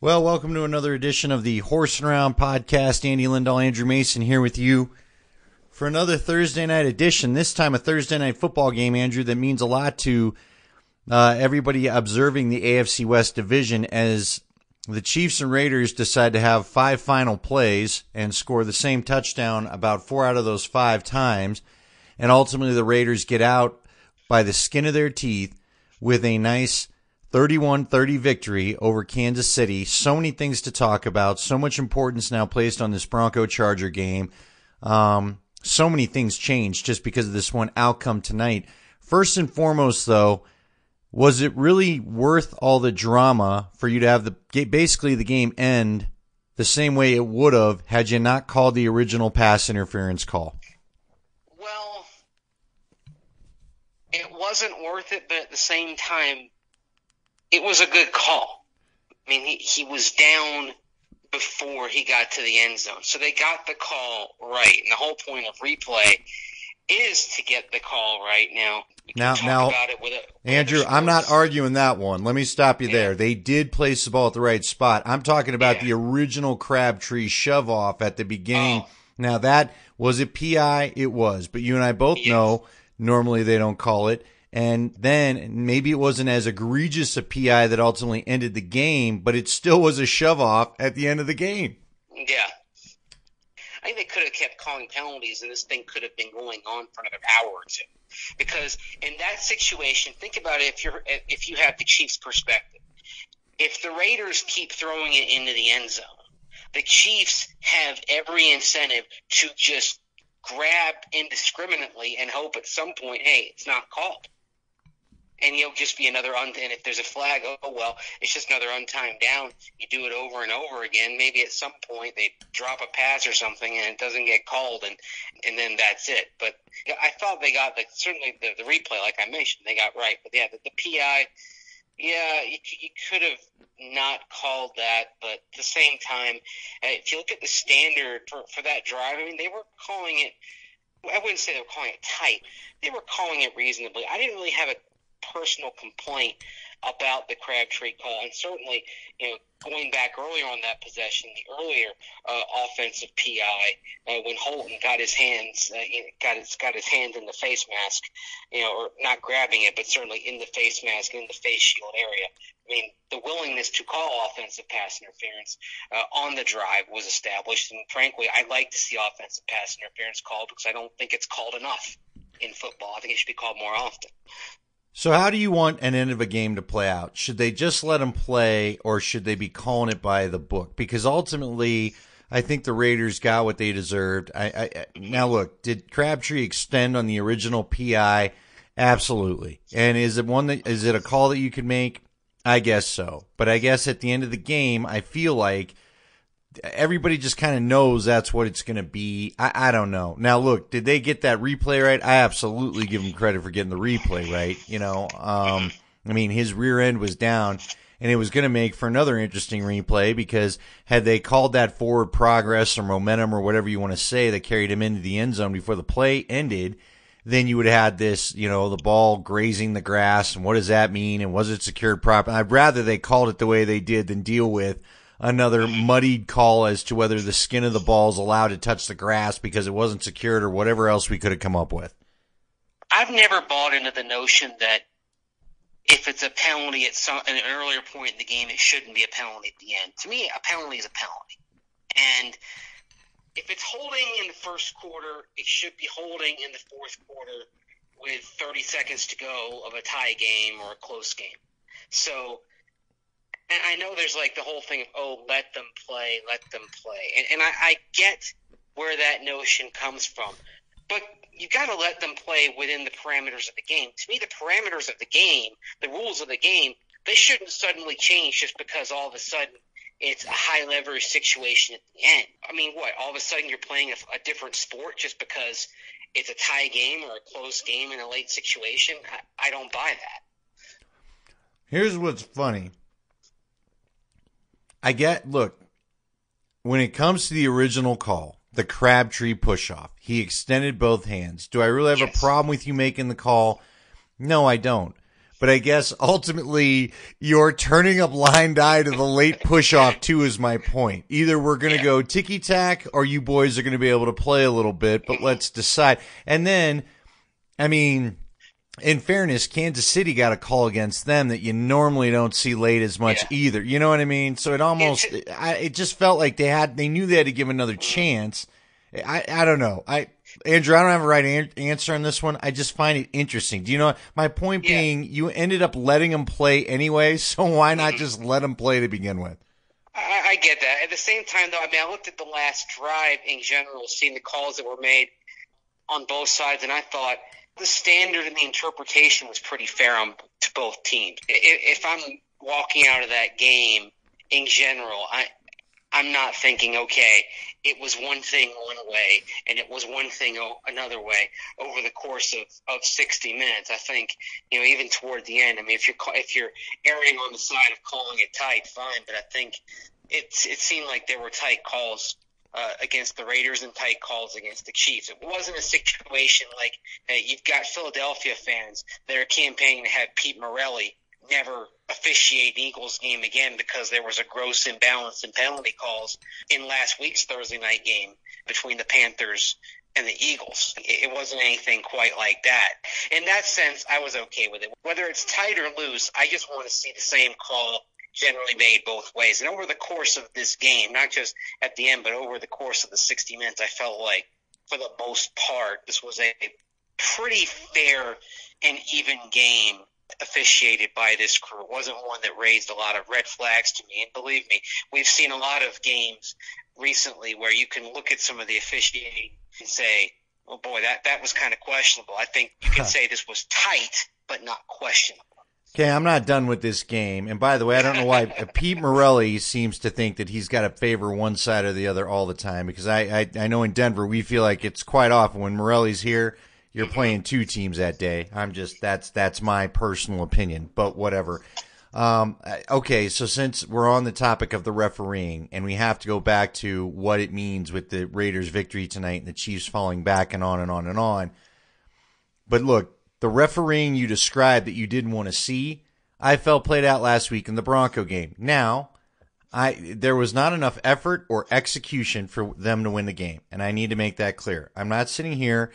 Well, welcome to another edition of the Horsin' Around podcast. Andy Lindahl, Andrew Mason here with you for another Thursday night edition. This time a Thursday night football game, Andrew, that means a lot to uh, everybody observing the AFC West division as the Chiefs and Raiders decide to have five final plays and score the same touchdown about four out of those five times. And ultimately, the Raiders get out by the skin of their teeth with a nice 31 30 victory over Kansas City. So many things to talk about. So much importance now placed on this Bronco Charger game. Um, so many things changed just because of this one outcome tonight. First and foremost, though, was it really worth all the drama for you to have the basically the game end the same way it would have had you not called the original pass interference call? Well, it wasn't worth it, but at the same time, it was a good call. I mean, he, he was down before he got to the end zone. So they got the call right. And the whole point of replay is to get the call right now. Now, now, Andrew, I'm not arguing that one. Let me stop you yeah. there. They did place the ball at the right spot. I'm talking about yeah. the original Crabtree shove off at the beginning. Oh. Now, that was it PI? It was. But you and I both yes. know normally they don't call it. And then maybe it wasn't as egregious a PI that ultimately ended the game, but it still was a shove off at the end of the game. Yeah. I think they could have kept calling penalties, and this thing could have been going on for another hour or two. Because in that situation, think about it if you're if you have the Chiefs' perspective. If the Raiders keep throwing it into the end zone, the Chiefs have every incentive to just grab indiscriminately and hope at some point, hey, it's not called and you'll just be another un. And if there's a flag, oh well, it's just another untimed down. You do it over and over again. Maybe at some point they drop a pass or something, and it doesn't get called, and and then that's it. But I thought they got the certainly the, the replay, like I mentioned, they got right. But yeah, the, the PI, yeah, you, you could have not called that, but at the same time, uh, if you look at the standard for, for that drive, I mean, they were calling it. I wouldn't say they were calling it tight. They were calling it reasonably. I didn't really have a personal complaint about the Crabtree call, and certainly, you know, going back earlier on that possession, the earlier uh, offensive PI uh, when Holton got his hands, uh, got his got his hands in the face mask, you know, or not grabbing it, but certainly in the face mask, in the face shield area. I mean, the willingness to call offensive pass interference uh, on the drive was established, and frankly, I'd like to see offensive pass interference called because I don't think it's called enough in football. I think it should be called more often. So, how do you want an end of a game to play out? Should they just let them play, or should they be calling it by the book? Because ultimately, I think the Raiders got what they deserved. I, I now look, did Crabtree extend on the original PI? Absolutely. And is it one that is it a call that you could make? I guess so. But I guess at the end of the game, I feel like everybody just kind of knows that's what it's going to be. I, I don't know. Now, look, did they get that replay right? I absolutely give them credit for getting the replay right. You know, um, I mean, his rear end was down and it was going to make for another interesting replay because had they called that forward progress or momentum or whatever you want to say that carried him into the end zone before the play ended, then you would have had this, you know, the ball grazing the grass and what does that mean and was it secured properly? I'd rather they called it the way they did than deal with another muddied call as to whether the skin of the ball is allowed to touch the grass because it wasn't secured or whatever else we could have come up with. I've never bought into the notion that if it's a penalty at some an earlier point in the game, it shouldn't be a penalty at the end. To me, a penalty is a penalty, and if it's holding in the first quarter, it should be holding in the fourth quarter with 30 seconds to go of a tie game or a close game. So and I know there's like the whole thing of oh, let them play, let them play, and, and I, I get where that notion comes from, but you got to let them play within the parameters of the game. To me, the parameters of the game, the rules of the game, they shouldn't suddenly change just because all of a sudden it's a high leverage situation at the end. I mean, what? All of a sudden you're playing a, a different sport just because it's a tie game or a close game in a late situation? I, I don't buy that. Here's what's funny. I get, look, when it comes to the original call, the Crabtree push off, he extended both hands. Do I really have yes. a problem with you making the call? No, I don't. But I guess ultimately you're turning a blind eye to the late push off too is my point. Either we're going to Yeah. go ticky tack or you boys are going to be able to play a little bit, but let's decide. And then, I mean, in fairness, Kansas City got a call against them that you normally don't see late as much Yeah. either. You know what I mean? So it almost, I, it just felt like they had, they knew they had to give another chance. I, I don't know. I, Andrew, I don't have a right an- answer on this one. I just find it interesting. Do you know my point Yeah. being? You ended up letting them play anyway, so why not mm-hmm. just let them play to begin with? I, I get that. At the same time, though, I mean, I looked at the last drive in general, seeing the calls that were made on both sides, and I thought the standard and the interpretation was pretty fair on to both teams. If I'm walking out of that game in general, I I'm not thinking, okay, it was one thing one way and it was one thing another way over the course of, of 60 minutes. I think, you know, even toward the end, I mean, if you're, if you're erring on the side of calling it tight, fine, but I think it's, it seemed like there were tight calls uh, against the Raiders and tight calls against the Chiefs. It wasn't a situation like hey, you've got Philadelphia fans that are campaigning to have Pete Morelli never officiate Eagles game again because there was a gross imbalance in penalty calls in last week's Thursday night game between the Panthers and the Eagles. It wasn't anything quite like that. In that sense, I was okay with it. Whether it's tight or loose, I just want to see the same call generally made both ways. And over the course of this game, not just at the end, but over the course of the 60 minutes, I felt like for the most part, this was a pretty fair and even game officiated by this crew. It wasn't one that raised a lot of red flags to me. And believe me, we've seen a lot of games recently where you can look at some of the officiating and say, oh boy, that, that was kind of questionable. I think you can say this was tight, but not questionable. Okay, I'm not done with this game. And by the way, I don't know why Pete Morelli seems to think that he's got to favor one side or the other all the time. Because I, I, I know in Denver we feel like it's quite often when Morelli's here, you're playing two teams that day. I'm just that's that's my personal opinion, but whatever. Um, okay, so since we're on the topic of the refereeing, and we have to go back to what it means with the Raiders' victory tonight and the Chiefs falling back and on and on and on. But look, the refereeing you described that you didn't want to see, I felt played out last week in the Bronco game. Now, I there was not enough effort or execution for them to win the game, and I need to make that clear. I'm not sitting here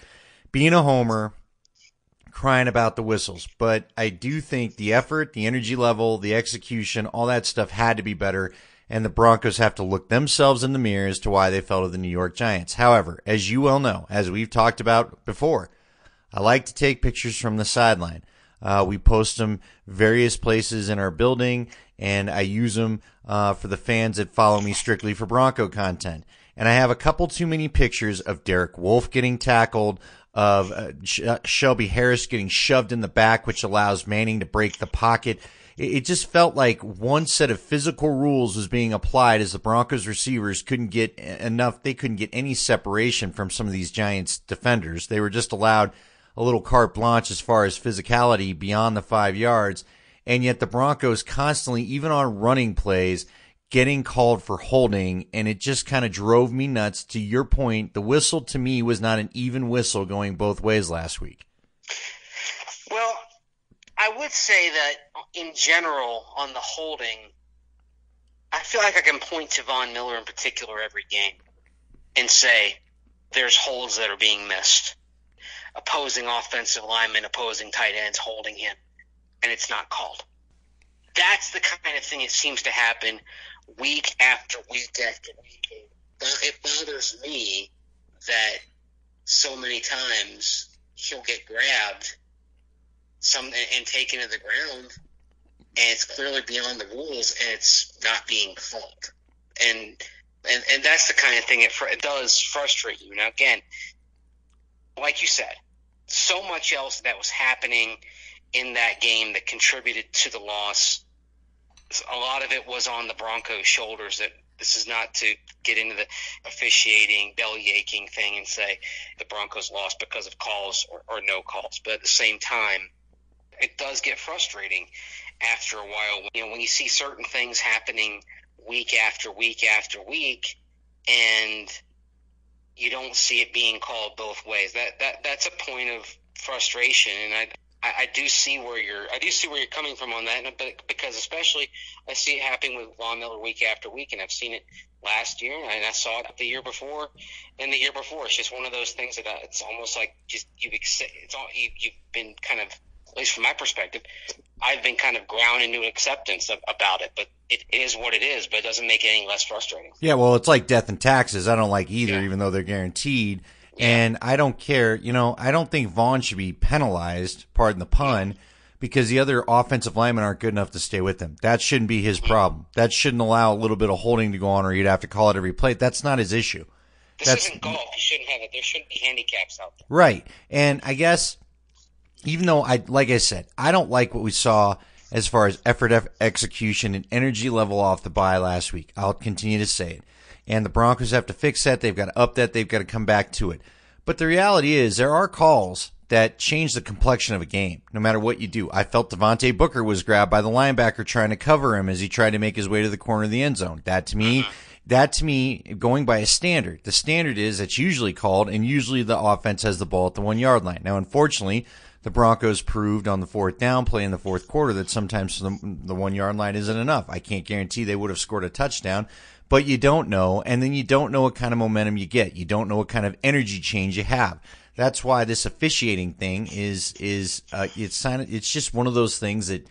being a homer crying about the whistles, but I do think the effort, the energy level, the execution, all that stuff had to be better. And the Broncos have to look themselves in the mirror as to why they fell to the New York Giants. However, as you well know, as we've talked about before, I like to take pictures from the sideline. Uh, we post them various places in our building, and I use them uh, for the fans that follow me strictly for Bronco content. And I have a couple too many pictures of Derek Wolfe getting tackled, of uh, uh, Shelby Harris getting shoved in the back, which allows Manning to break the pocket. It, it just felt like one set of physical rules was being applied as the Broncos receivers couldn't get enough. They couldn't get any separation from some of these Giants defenders. They were just allowed a little carte blanche as far as physicality beyond the five yards. And yet the Broncos constantly, even on running plays, getting called for holding. And it just kind of drove me nuts. To your point, the whistle to me was not an even whistle going both ways last week. Well, I would say that in general, on the holding, I feel like I can point to Von Miller in particular every game and say there's holds that are being missed. Opposing offensive linemen, opposing tight ends holding him, and it's not called. That's the kind of thing that seems to happen week after week after week. It bothers me that so many times he'll get grabbed some and, and taken to the ground and it's clearly beyond the rules and it's not being called and and and that's the kind of thing it, fr- it does frustrate you now again like you said so much else that was happening in that game that contributed to the loss a lot of it was on the broncos shoulders that this is not to get into the officiating belly aching thing and say the broncos lost because of calls or, or no calls but at the same time it does get frustrating after a while. You know, when you see certain things happening week after week after week, and you don't see it being called both ways. That that that's a point of frustration, and I I, I do see where you're I do see where you're coming from on that, but because especially I see it happening with Von Miller week after week, and I've seen it last year, and I saw it the year before, and the year before. It's just one of those things that uh, it's almost like just you've it's all you, you've been kind of at least from my perspective, I've been kind of ground into acceptance of, about it. But it is what it is, but it doesn't make it any less frustrating. Yeah, well, it's like death and taxes. I don't like either, yeah. even though they're guaranteed. And I don't care. You know, I don't think Von should be penalized, pardon the pun, because the other offensive linemen aren't good enough to stay with him. That shouldn't be his mm-hmm. problem. That shouldn't allow a little bit of holding to go on, or he'd have to call it every play. That's not his issue. This That's, isn't golf. You shouldn't have it. There shouldn't be handicaps out there. Right. And I guess, even though I, like I said, I don't like what we saw as far as effort, execution, and energy level off the bye last week. I'll continue to say it and the Broncos have to fix that. They've got to up that. They've got to come back to it. But the reality is there are calls that change the complexion of a game, no matter what you do. I felt Devontae Booker was grabbed by the linebacker trying to cover him as he tried to make his way to the corner of the end zone. That to me, uh-huh. that to me, going by a standard, the standard is that's usually called, and usually the offense has the ball at the one yard line. Now, unfortunately, the Broncos proved on the fourth down play in the fourth quarter that sometimes the, the one yard line isn't enough. I can't guarantee they would have scored a touchdown, but you don't know. And then you don't know what kind of momentum you get. You don't know what kind of energy change you have. That's why this officiating thing is, is, uh, it's, it's just one of those things that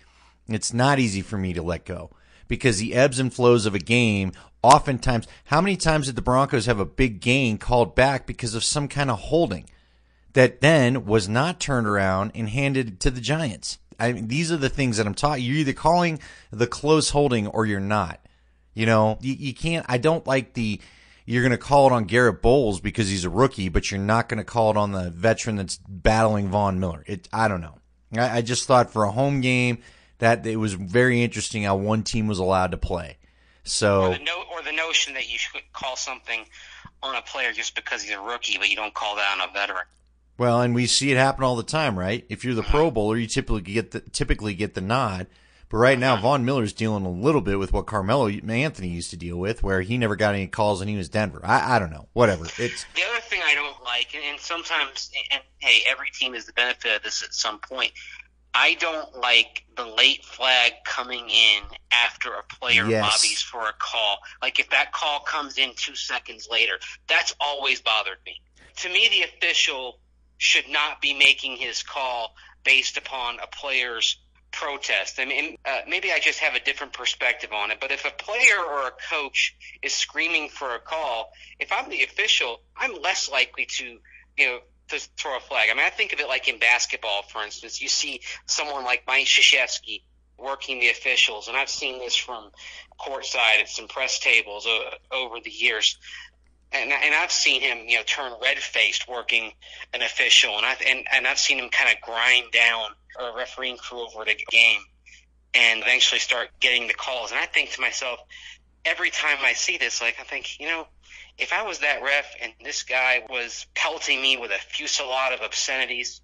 it's not easy for me to let go because the ebbs and flows of a game oftentimes, how many times did the Broncos have a big gain called back because of some kind of holding that then was not turned around and handed to the Giants? I mean, these are the things that I'm talking. You're either calling the close holding or you're not. You know, you, you can't, I don't like the, you're going to call it on Garrett Bolles because he's a rookie, but you're not going to call it on the veteran that's battling Von Miller. It, I don't know. I, I just thought for a home game that it was very interesting how one team was allowed to play. So, or the, no, or the notion that you should call something on a player just because he's a rookie, but you don't call that on a veteran. Well, and we see it happen all the time, right? If you're the Pro Bowler, you typically get the typically get the nod. But right now, Von Miller's dealing a little bit with what Carmelo Anthony used to deal with, where he never got any calls and he was Denver. I, I don't know. Whatever. It's the other thing I don't like, and sometimes, and hey, every team is the benefit of this at some point. I don't like the late flag coming in after a player yes. lobbies for a call. Like if that call comes in two seconds later, that's always bothered me. To me, the official should not be making his call based upon a player's protest. I mean, uh, maybe I just have a different perspective on it. But if a player or a coach is screaming for a call, if I'm the official, I'm less likely to, you know, to throw a flag. I mean, I think of it like in basketball, for instance. You see someone like Mike Krzyzewski working the officials, and I've seen this from courtside at some press tables uh, over the years. And, and I've seen him, you know, turn red faced working an official, and I've and, and I've seen him kind of grind down a refereeing crew over the game, and eventually start getting the calls. And I think to myself, every time I see this, like I think, you know, if I was that ref and this guy was pelting me with a fusillade of obscenities,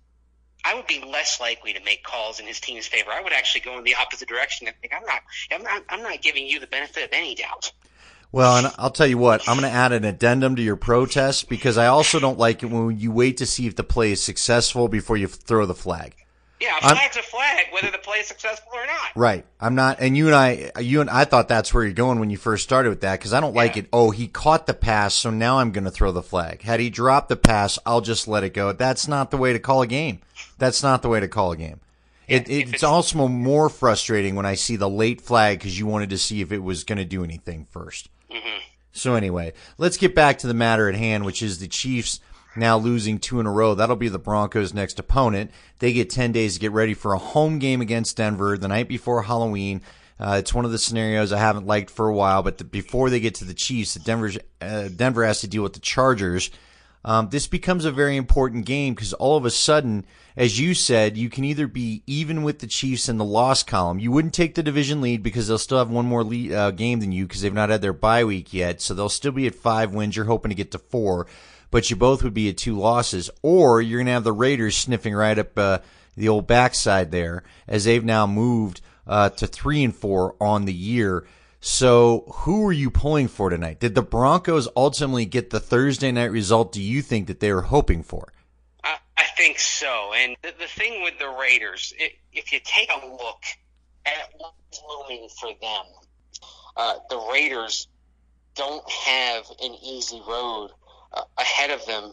I would be less likely to make calls in his team's favor. I would actually go in the opposite direction and think I'm not, I'm not, I'm not giving you the benefit of any doubt. Well, and I'll tell you what, I'm going to add an addendum to your protest because I also don't like it when you wait to see if the play is successful before you throw the flag. Yeah, a flag's I'm, a flag, whether the play is successful or not. Right. I'm not, and you and I, you and I thought that's where you're going when you first started with that because I don't yeah. like it. Oh, he caught the pass, so now I'm going to throw the flag. Had he dropped the pass, I'll just let it go. That's not the way to call a game. That's not the way to call a game. It, it's, it's also more frustrating when I see the late flag because you wanted to see if it was going to do anything 1st mm-hmm. So anyway, let's get back to the matter at hand, which is the Chiefs now losing two in a row. That'll be the Broncos' next opponent. They get 10 days to get ready for a home game against Denver the night before Halloween. Uh, it's one of the scenarios I haven't liked for a while, but the, before they get to the Chiefs, the Denver, uh, Denver has to deal with the Chargers. Um, this becomes a very important game because all of a sudden, as you said, you can either be even with the Chiefs in the loss column. You wouldn't take the division lead because they'll still have one more lead, uh, game than you because they've not had their bye week yet. So they'll still be at five wins. You're hoping to get to four but you both would be at two losses, or you're going to have the Raiders sniffing right up uh, the old backside there, as they've now moved uh, to three and four on the year. So, who are you pulling for tonight? Did the Broncos ultimately get the Thursday night result? Do you think that they were hoping for? I, I think so. And the, the thing with the Raiders, it, if you take a look at what's looming for them, uh, the Raiders don't have an easy road uh, ahead of them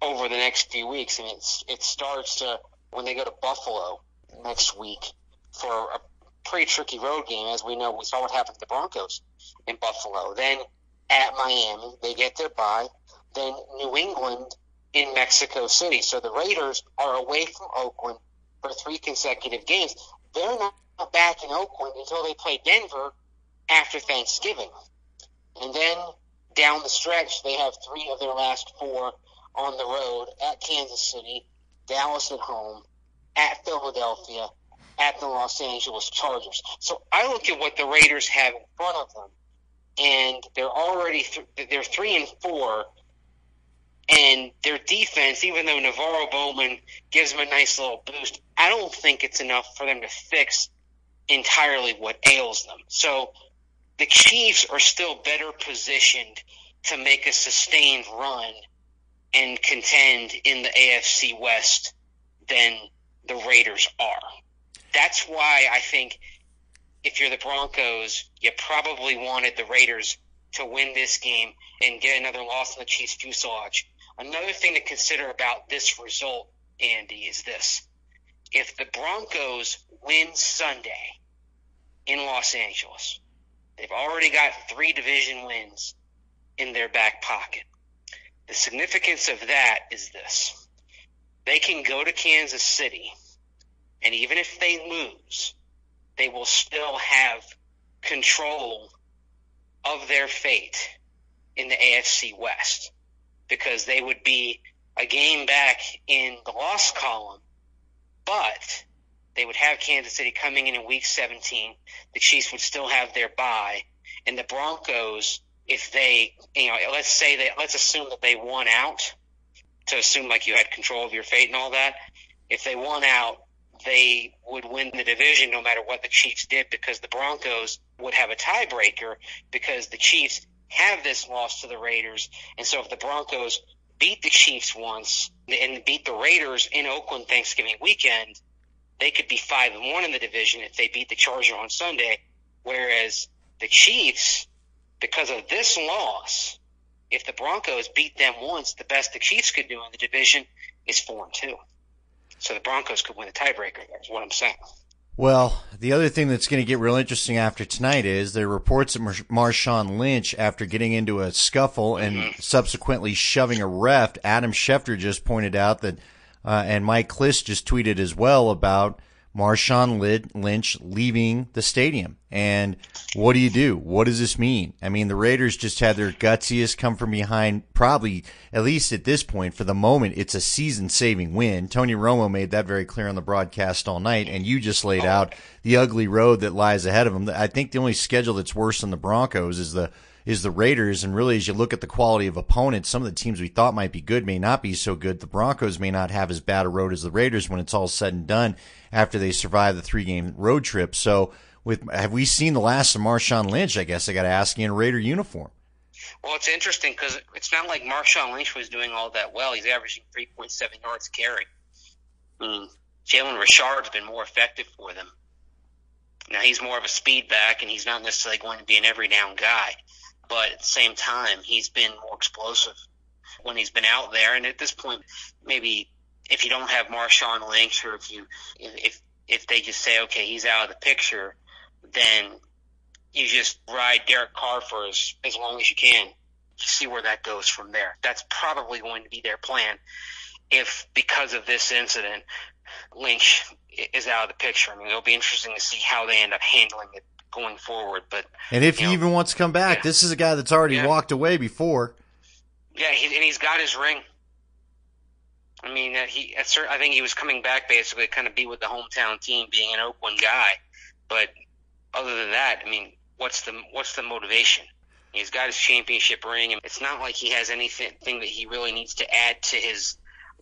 over the next few weeks. And it's, it starts to, when they go to Buffalo next week for a pretty tricky road game. As we know, we saw what happened to the Broncos in Buffalo. Then at Miami, they get their bye. Then New England in Mexico City. So the Raiders are away from Oakland for three consecutive games. They're not back in Oakland until they play Denver after Thanksgiving. And then down the stretch, they have three of their last four on the road at Kansas City, Dallas at home, at Philadelphia, at the Los Angeles Chargers. So I look at what the Raiders have in front of them, and they're already th- they're three and four and their defense, even though NaVorro Bowman gives them a nice little boost, I don't think it's enough for them to fix entirely what ails them. So the Chiefs are still better positioned to make a sustained run and contend in the AFC West than the Raiders are. That's why I think if you're the Broncos, you probably wanted the Raiders to win this game and get another loss in the Chiefs' fuselage Another thing to consider about this result, Andy, is this. If the Broncos win Sunday in Los Angeles, they've already got three division wins in their back pocket. The significance of that is this. They can go to Kansas City, and even if they lose, they will still have control of their fate in the AFC West because they would be a game back in the loss column, but they would have Kansas City coming in in week 17. The Chiefs would still have their bye, and the Broncos, if they, you know, let's say that, let's assume that they won out, to assume like you had control of your fate and all that. If they won out, they would win the division no matter what the Chiefs did because the Broncos would have a tiebreaker because the Chiefs have this loss to the Raiders. And so if the Broncos beat the Chiefs once and beat the Raiders in Oakland Thanksgiving weekend, they could be five and one in the division if they beat the Charger on Sunday. Whereas the Chiefs, because of this loss, if the Broncos beat them once, the best the Chiefs could do in the division is four and two. So the Broncos could win the tiebreaker. That's what I'm saying. Well, the other thing that's going to get real interesting after tonight is there are reports that Marshawn Lynch, after getting into a scuffle and mm-hmm. subsequently shoving a ref, Adam Schefter just pointed out that, uh, and Mike Klis just tweeted as well about Marshawn Lynch leaving the stadium. And what do you do? What does this mean? I mean, the Raiders just had their gutsiest come from behind, probably, at least at this point, for the moment, it's a season saving win. Tony Romo made that very clear on the broadcast all night, and you just laid out the ugly road that lies ahead of them. I think the only schedule that's worse than the Broncos is the is the Raiders. And really, as you look at the quality of opponents, some of the teams we thought might be good may not be so good. The Broncos may not have as bad a road as the Raiders when it's all said and done after they survive the three game road trip. So, with have we seen the last of Marshawn Lynch? I guess I got to ask you in a Raider uniform. Well, it's interesting because it's not like Marshawn Lynch was doing all that well. He's averaging 3.7 yards carry. Mm. Jalen Richard's been more effective for them. Now he's more of a speed back, and he's not necessarily going to be an every down guy but at the same time, he's been more explosive when he's been out there. And at this point, maybe if you don't have Marshawn Lynch, or if you if if they just say, okay, he's out of the picture, then you just ride Derek Carr for as as long as you can. See where that goes from there. That's probably going to be their plan. If because of this incident, Lynch is out of the picture. I mean, it'll be interesting to see how they end up handling it going forward. But and if he know, even wants to come back, yeah. this is a guy that's already yeah. walked away before. Yeah, he, and he's got his ring. I mean, uh, he I think he was coming back basically to kind of be with the hometown team, being an Oakland guy. But other than that, I mean, what's the what's the motivation? He's got his championship ring, and it's not like he has anything that he really needs to add to his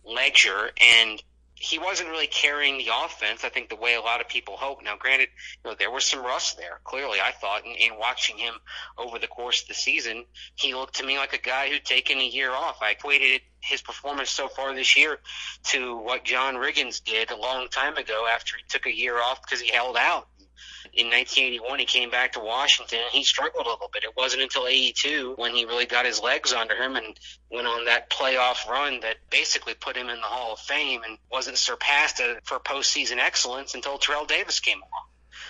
ledger. And he wasn't really carrying the offense. I think the way a lot of people hope. Now, granted, you know there was some rust there. Clearly, I thought, in, in watching him over the course of the season, he looked to me like a guy who'd taken a year off. I equated his performance so far this year to what John Riggins did a long time ago after he took a year off because he held out in 1981, he came back to Washington. He struggled a little bit. It wasn't until 82 when he really got his legs under him and went on that playoff run that basically put him in the Hall of Fame and wasn't surpassed uh, for postseason excellence until Terrell Davis came along.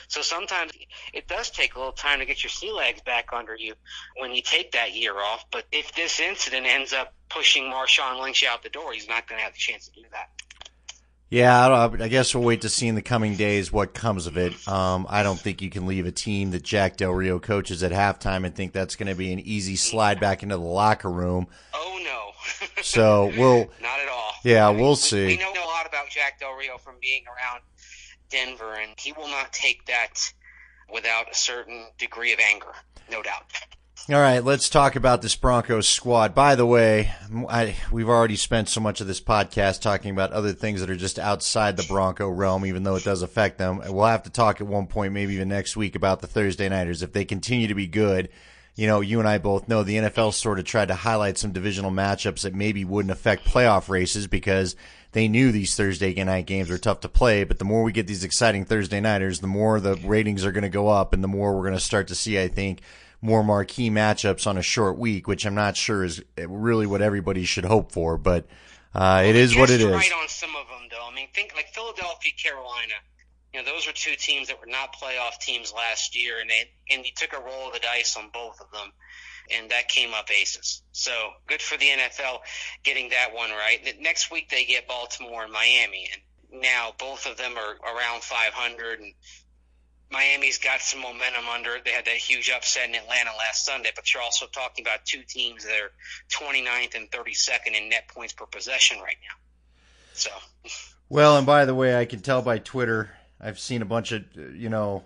So sometimes it does take a little time to get your sea legs back under you when you take that year off. But if this incident ends up pushing Marshawn Lynch out the door, he's not going to have the chance to do that. Yeah, I guess we'll wait to see in the coming days what comes of it. Um, I don't think you can leave a team that Jack Del Rio coaches at halftime and think that's going to be an easy slide back into the locker room. Oh no! so we'll not at all. Yeah, I mean, we'll see. We, we know a lot about Jack Del Rio from being around Denver, and he will not take that without a certain degree of anger, no doubt. All right, let's talk about this Broncos squad. By the way, I, we've already spent so much of this podcast talking about other things that are just outside the Bronco realm, even though it does affect them. We'll have to talk at one point, maybe even next week, about the Thursday Nighters. If they continue to be good, you know, you and I both know the NFL sort of tried to highlight some divisional matchups that maybe wouldn't affect playoff races because they knew these Thursday night games were tough to play. But the more we get these exciting Thursday Nighters, the more the ratings are going to go up and the more we're going to start to see, I think, more marquee matchups on a short week, which I'm not sure is really what everybody should hope for, but uh, well, it is what it is. Right on some of them, though. I mean, think like Philadelphia, Carolina. You know, those were two teams that were not playoff teams last year, and they and you took a roll of the dice on both of them, and that came up aces. So good for the NFL getting that one right. Next week they get Baltimore and Miami, and now both of them are around 500, and Miami's got some momentum under it. They had that huge upset in Atlanta last Sunday, but you're also talking about two teams that are 29th and 32nd in net points per possession right now. So. Well, and by the way, I can tell by Twitter, I've seen a bunch of, you know,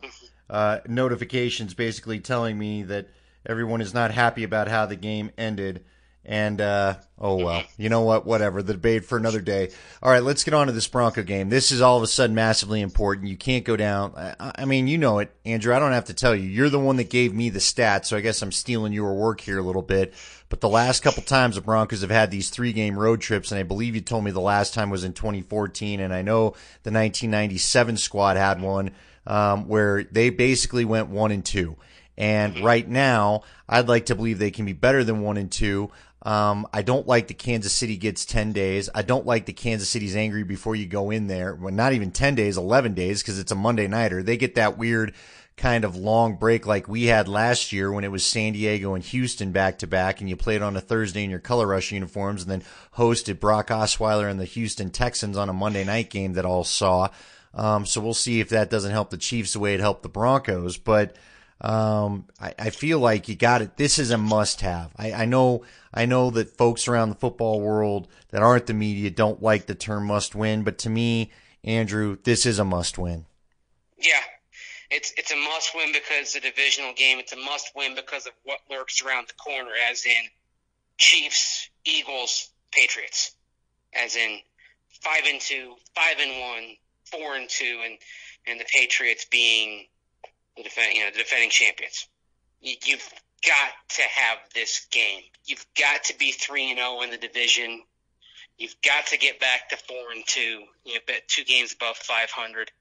uh, notifications basically telling me that everyone is not happy about how the game ended. And uh, oh well, you know what? Whatever. The debate for another day. All right, let's get on to this Bronco game. This is all of a sudden massively important. You can't go down. I, I mean, you know it, Andrew. I don't have to tell you. You're the one that gave me the stats, so I guess I'm stealing your work here a little bit. But the last couple times the Broncos have had these three game road trips, and I believe you told me the last time was in 2014, and I know the 1997 squad had one um, where they basically went one and two. And right now, I'd like to believe they can be better than one and two. Um, I don't like the Kansas City gets 10 days. I don't like the Kansas City's angry before you go in there. Well, not even 10 days, 11 days, because it's a Monday nighter. They get that weird kind of long break like we had last year when it was San Diego and Houston back to back, and you played on a Thursday in your color rush uniforms, and then hosted Brock Osweiler and the Houston Texans on a Monday night game that all saw. Um, so we'll see if that doesn't help the Chiefs the way it helped the Broncos. But um, I, I, feel like you got it. This is a must have. I, I know, I know that folks around the football world that aren't the media don't like the term must win, but to me, Andrew, this is a must win. Yeah. It's, it's a must win because it's a divisional game. It's a must win because of what lurks around the corner, as in Chiefs, Eagles, Patriots, as in five and two, five and one, four and two, and, and the Patriots being the defending, you know, the defending champions. You, you've got to have this game. You've got to be three and zero oh in the division. You've got to get back to four and two. You know, bet two games above five hundred.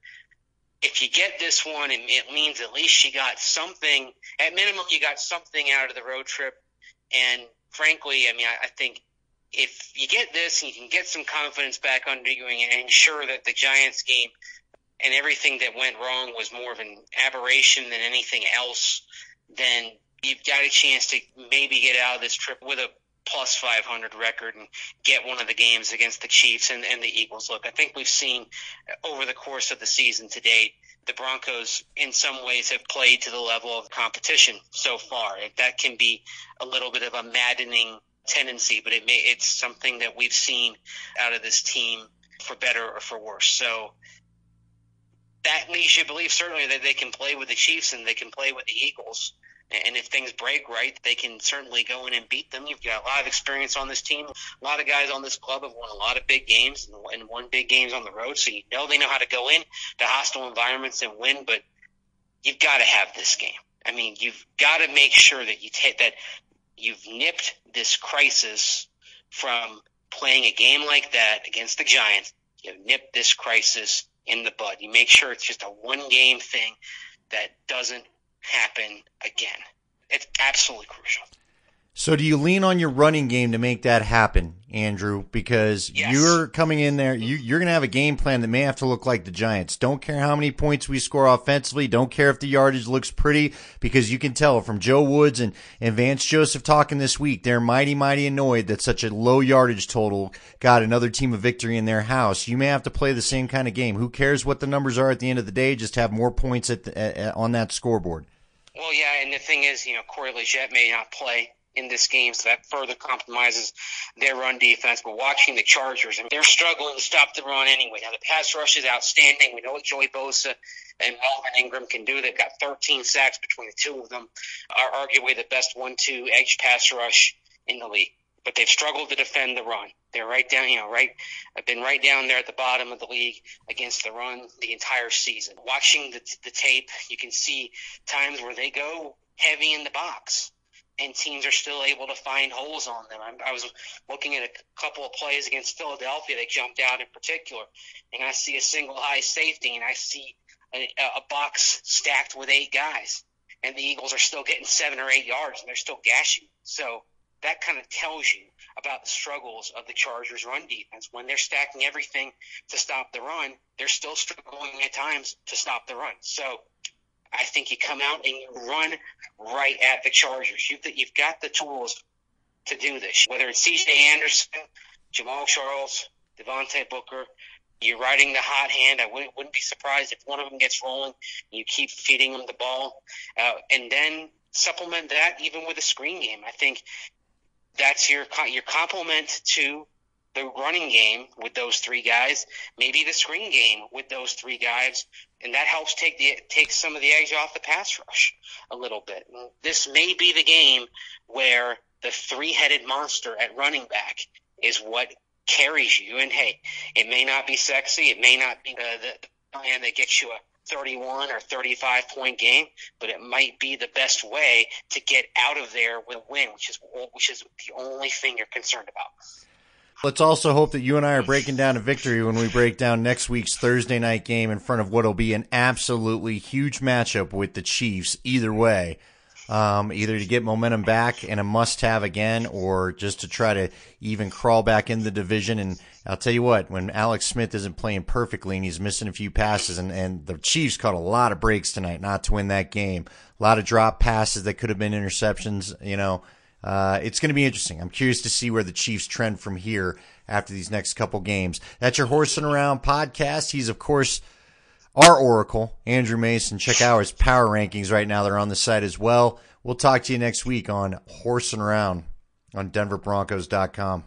If you get this one, it, it means at least you got something. At minimum, you got something out of the road trip. And frankly, I mean, I, I think if you get this and you can get some confidence back under you and ensure that the Giants game and everything that went wrong was more of an aberration than anything else, then you've got a chance to maybe get out of this trip with a plus 500 record and get one of the games against the Chiefs and, and the Eagles. Look, I think we've seen over the course of the season to date, the Broncos in some ways have played to the level of competition so far. That can be a little bit of a maddening tendency, but it may, it's something that we've seen out of this team for better or for worse. So that leads you to believe certainly that they can play with the Chiefs and they can play with the Eagles. And if things break right, they can certainly go in and beat them. You've got a lot of experience on this team. A lot of guys on this club have won a lot of big games and won big games on the road. So you know they know how to go in to hostile environments and win. But you've got to have this game. I mean, you've got to make sure that you take that you've nipped this crisis from playing a game like that against the Giants. You've nipped this crisis in the bud. You make sure it's just a one game thing that doesn't happen again. It's absolutely crucial. So do you lean on your running game to make that happen, Andrew? Because yes. you're coming in there, you, you're going to have a game plan that may have to look like the Giants. Don't care how many points we score offensively. Don't care if the yardage looks pretty because you can tell from Joe Woods and, and Vance Joseph talking this week, they're mighty, mighty annoyed that such a low yardage total got another team a victory in their house. You may have to play the same kind of game. Who cares what the numbers are at the end of the day? Just have more points at the, at, on that scoreboard. Well, yeah, and the thing is, you know, Corey Liuget may not play in this game, so that further compromises their run defense. But watching the Chargers, and they're struggling to stop the run anyway. Now the pass rush is outstanding. We know what Joey Bosa and Melvin Ingram can do. They've got 13 sacks between the two of them. Are arguably the best one-two edge pass rush in the league. But they've struggled to defend the run. They're right down, you know, right. I've been right down there at the bottom of the league against the run the entire season. Watching the, the tape, you can see times where they go heavy in the box and teams are still able to find holes on them. I, I was looking at a couple of plays against Philadelphia that jumped out in particular, and I see a single high safety, and I see a, a box stacked with eight guys, and the Eagles are still getting seven or eight yards, and they're still gashing. So that kind of tells you about the struggles of the Chargers' run defense. When they're stacking everything to stop the run, they're still struggling at times to stop the run. So I think you come out and you run right at the Chargers. You've, you've got the tools to do this. Whether it's C.J. Anderson, Jamaal Charles, Devontae Booker, you're riding the hot hand. I wouldn't, wouldn't be surprised if one of them gets rolling. You keep feeding them the ball, uh, and then supplement that even with a screen game. I think that's your your complement to the running game with those three guys, maybe the screen game with those three guys, and that helps take the take some of the edge off the pass rush a little bit. This may be the game where the three-headed monster at running back is what carries you. And hey, it may not be sexy, it may not be the, the plan that gets you a 31 or 35 point game, but it might be the best way to get out of there with a win, which is which is the only thing you're concerned about. Let's also hope that you and I are breaking down a victory when we break down next week's Thursday night game in front of what will be an absolutely huge matchup with the Chiefs. Either way, um, either to get momentum back and a must-have again, or just to try to even crawl back in the division. And I'll tell you what, when Alex Smith isn't playing perfectly and he's missing a few passes, and, and the Chiefs caught a lot of breaks tonight not to win that game, a lot of drop passes that could have been interceptions, you know. Uh, it's going to be interesting. I'm curious to see where the Chiefs trend from here after these next couple games. That's your Horsing Around podcast. He's, of course, our Oracle, Andrew Mason. Check out his power rankings right now. They're on the site as well. We'll talk to you next week on Horsing Around on DenverBroncos.com.